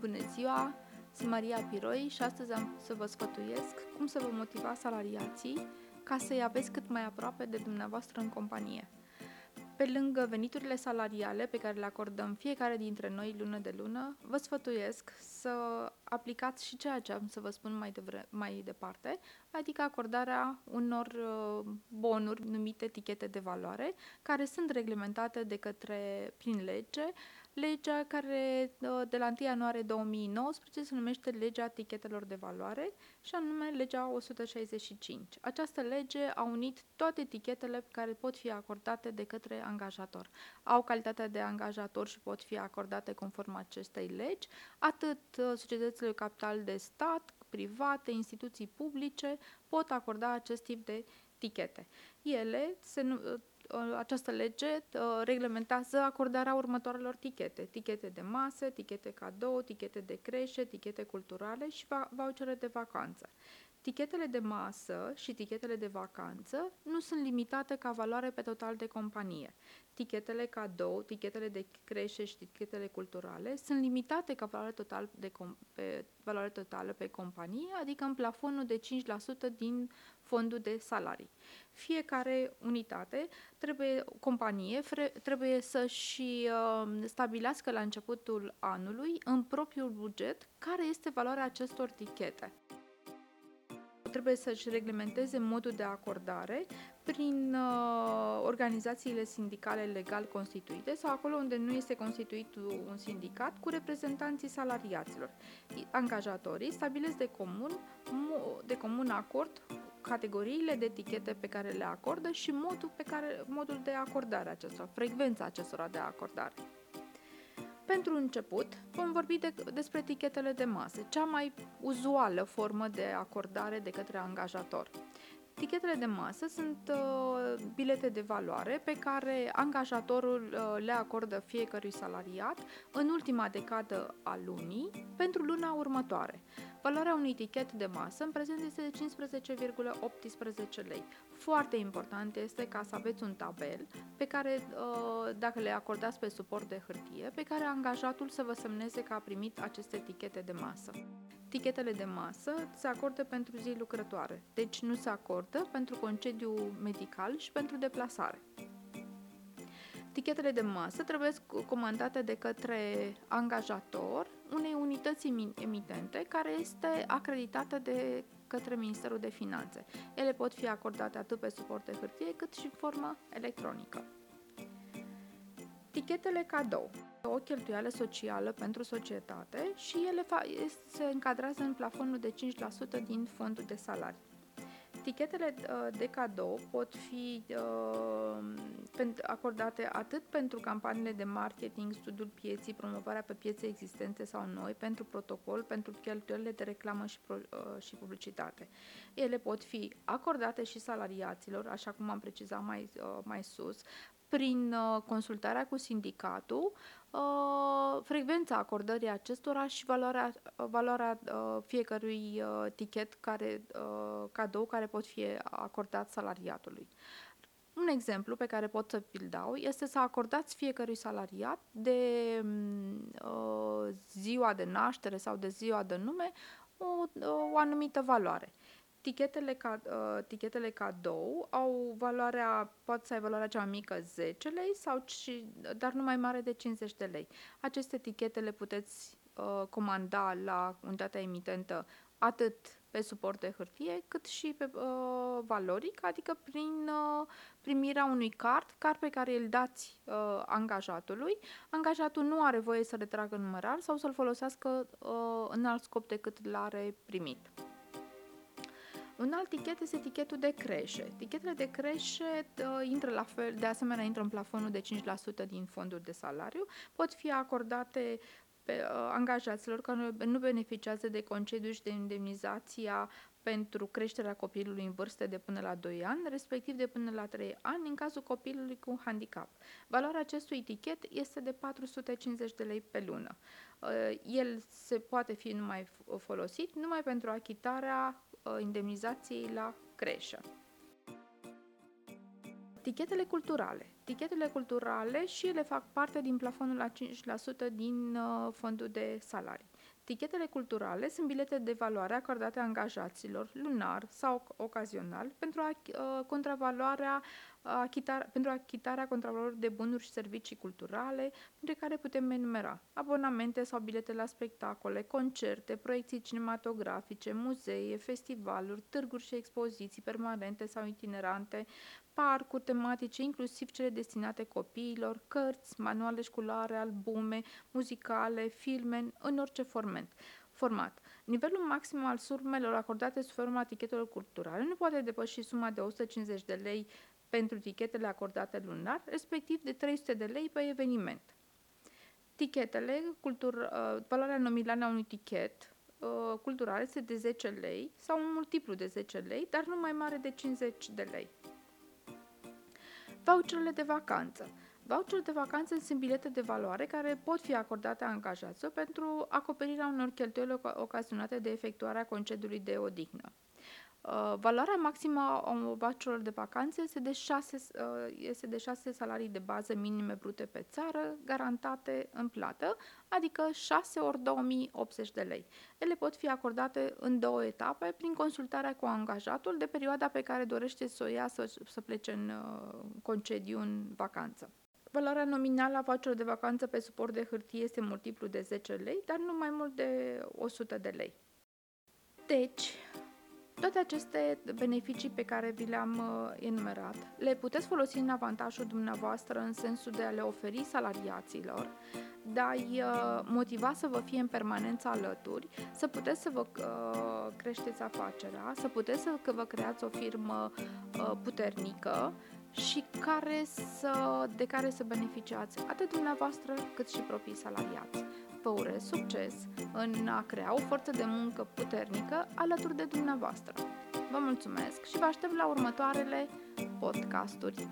Bună ziua! Sunt Maria Piroi și astăzi am să vă sfătuiesc cum să vă motiva salariații ca să-i aveți cât mai aproape de dumneavoastră în companie. Pe lângă veniturile salariale pe care le acordăm fiecare dintre noi lună de lună, vă sfătuiesc să aplicați și ceea ce am să vă spun mai, devre- mai departe, adică acordarea unor uh, bonuri numite etichete de valoare, care sunt reglementate de către prin lege legea care uh, de la 1 ianuarie 2019 se numește Legea Etichetelor de Valoare și anume Legea 165. Această lege a unit toate etichetele care pot fi acordate de către angajator. Au calitatea de angajator și pot fi acordate conform acestei legi, atât uh, societățile capital de stat, private, instituții publice pot acorda acest tip de etichete. Ele se, uh, Uh, această lege uh, reglementează acordarea următoarelor tichete. Tichete de masă, tichete cadou, tichete de creșe, tichete culturale și vouchere de vacanță. Tichetele de masă și tichetele de vacanță nu sunt limitate ca valoare pe total de companie. Tichetele cadou, tichetele de creșe și tichetele culturale sunt limitate ca valoare, total de com- pe, valoare totală pe companie, adică în plafonul de 5% din fondul de salarii. Fiecare unitate trebuie, companie, fre, trebuie să și uh, stabilească la începutul anului în propriul buget care este valoarea acestor tichete trebuie să-și reglementeze modul de acordare prin uh, organizațiile sindicale legal constituite sau acolo unde nu este constituit un sindicat cu reprezentanții salariaților. Angajatorii stabilesc de comun, de comun acord categoriile de etichete pe care le acordă și modul, pe care, modul de acordare acestora, frecvența acestora de acordare. Pentru început, vom vorbi de, despre etichetele de masă, cea mai uzuală formă de acordare de către angajator. Tichetele de masă sunt uh, bilete de valoare pe care angajatorul uh, le acordă fiecărui salariat în ultima decadă a lunii pentru luna următoare. Valoarea unui tichet de masă în prezent este de 15,18 lei. Foarte important este ca să aveți un tabel pe care, uh, dacă le acordați pe suport de hârtie, pe care angajatul să vă semneze că a primit aceste etichete de masă. Tichetele de masă se acordă pentru zi lucrătoare, deci nu se acordă pentru concediu medical și pentru deplasare. Tichetele de masă trebuie comandate de către angajator unei unități emitente care este acreditată de către Ministerul de Finanțe. Ele pot fi acordate atât pe suport de hârtie cât și în formă electronică. Tichetele cadou o cheltuială socială pentru societate și ele se încadrează în plafonul de 5% din fondul de salarii. Tichetele uh, de cadou pot fi uh, acordate atât pentru campaniile de marketing, studiul pieții, promovarea pe piețe existente sau noi, pentru protocol, pentru cheltuielile de reclamă și, pro, uh, și publicitate. Ele pot fi acordate și salariaților, așa cum am precizat mai, mai sus, prin consultarea cu sindicatul, uh, frecvența acordării acestora și valoarea, valoarea uh, fiecărui uh, tichet care, uh, cadou care pot fi acordat salariatului. Un exemplu pe care pot să vi-l dau este să acordați fiecărui salariat de uh, ziua de naștere sau de ziua de nume o, o anumită valoare. Tichetele, ca, uh, tichetele cadou au valoarea, poate să ai valoarea cea mai mică 10 lei, sau, ci, dar nu mai mare de 50 de lei. Aceste tichete le puteți uh, comanda la unitatea emitentă atât pe suport de hârtie, cât și pe uh, valoric, adică prin uh, primirea unui card, card pe care îl dați uh, angajatului. Angajatul nu are voie să retragă numerar sau să-l folosească uh, în alt scop decât l-are primit. Un alt tichet este tichetul de creșe. Tichetele de creșe uh, intră la fel, de asemenea intră în plafonul de 5% din fondul de salariu, pot fi acordate pe uh, angajaților care nu beneficiază de concediu și de indemnizația pentru creșterea copilului în vârstă de până la 2 ani, respectiv de până la 3 ani, în cazul copilului cu un handicap. Valoarea acestui tichet este de 450 de lei pe lună. Uh, el se poate fi numai folosit numai pentru achitarea Uh, indemnizației la creșă. Tichetele culturale. Tichetele culturale și ele fac parte din plafonul la 5% din uh, fondul de salarii. Tichetele culturale sunt bilete de valoare acordate angajaților lunar sau ocazional pentru a, uh, contravaloarea achitar, pentru achitarea contravalorilor de bunuri și servicii culturale, printre care putem enumera abonamente sau bilete la spectacole, concerte, proiecții cinematografice, muzee, festivaluri, târguri și expoziții permanente sau itinerante, parcuri tematice, inclusiv cele destinate copiilor, cărți, manuale școlare, albume, muzicale, filme, în orice format. format. Nivelul maxim al surmelor acordate sub forma etichetelor culturale nu poate depăși suma de 150 de lei pentru tichetele acordate lunar, respectiv de 300 de lei pe eveniment. Tichetele, cultur, uh, valoarea nominală a unui tichet uh, cultural este de 10 lei sau un multiplu de 10 lei, dar nu mai mare de 50 de lei. Voucherele de vacanță. Voucherele de vacanță sunt bilete de valoare care pot fi acordate angajaților pentru acoperirea unor cheltuieli ocazionate de efectuarea concediului de odihnă. Uh, valoarea maximă a voucherelor de vacanțe este de, 6, uh, este de 6 salarii de bază minime brute pe țară, garantate în plată, adică 6 ori 2080 de lei. Ele pot fi acordate în două etape, prin consultarea cu angajatul de perioada pe care dorește să o ia să, să plece în uh, concediu în vacanță. Valoarea nominală a voucherului de vacanță pe suport de hârtie este multiplu de 10 lei, dar nu mai mult de 100 de lei. Deci, toate aceste beneficii pe care vi le-am uh, enumerat le puteți folosi în avantajul dumneavoastră în sensul de a le oferi salariaților, de a-i uh, motiva să vă fie în permanență alături, să puteți să vă uh, creșteți afacerea, să puteți să vă creați o firmă uh, puternică și care să, de care să beneficiați atât dumneavoastră cât și proprii salariați. Vă urez succes în a crea o forță de muncă puternică alături de dumneavoastră. Vă mulțumesc și vă aștept la următoarele podcasturi.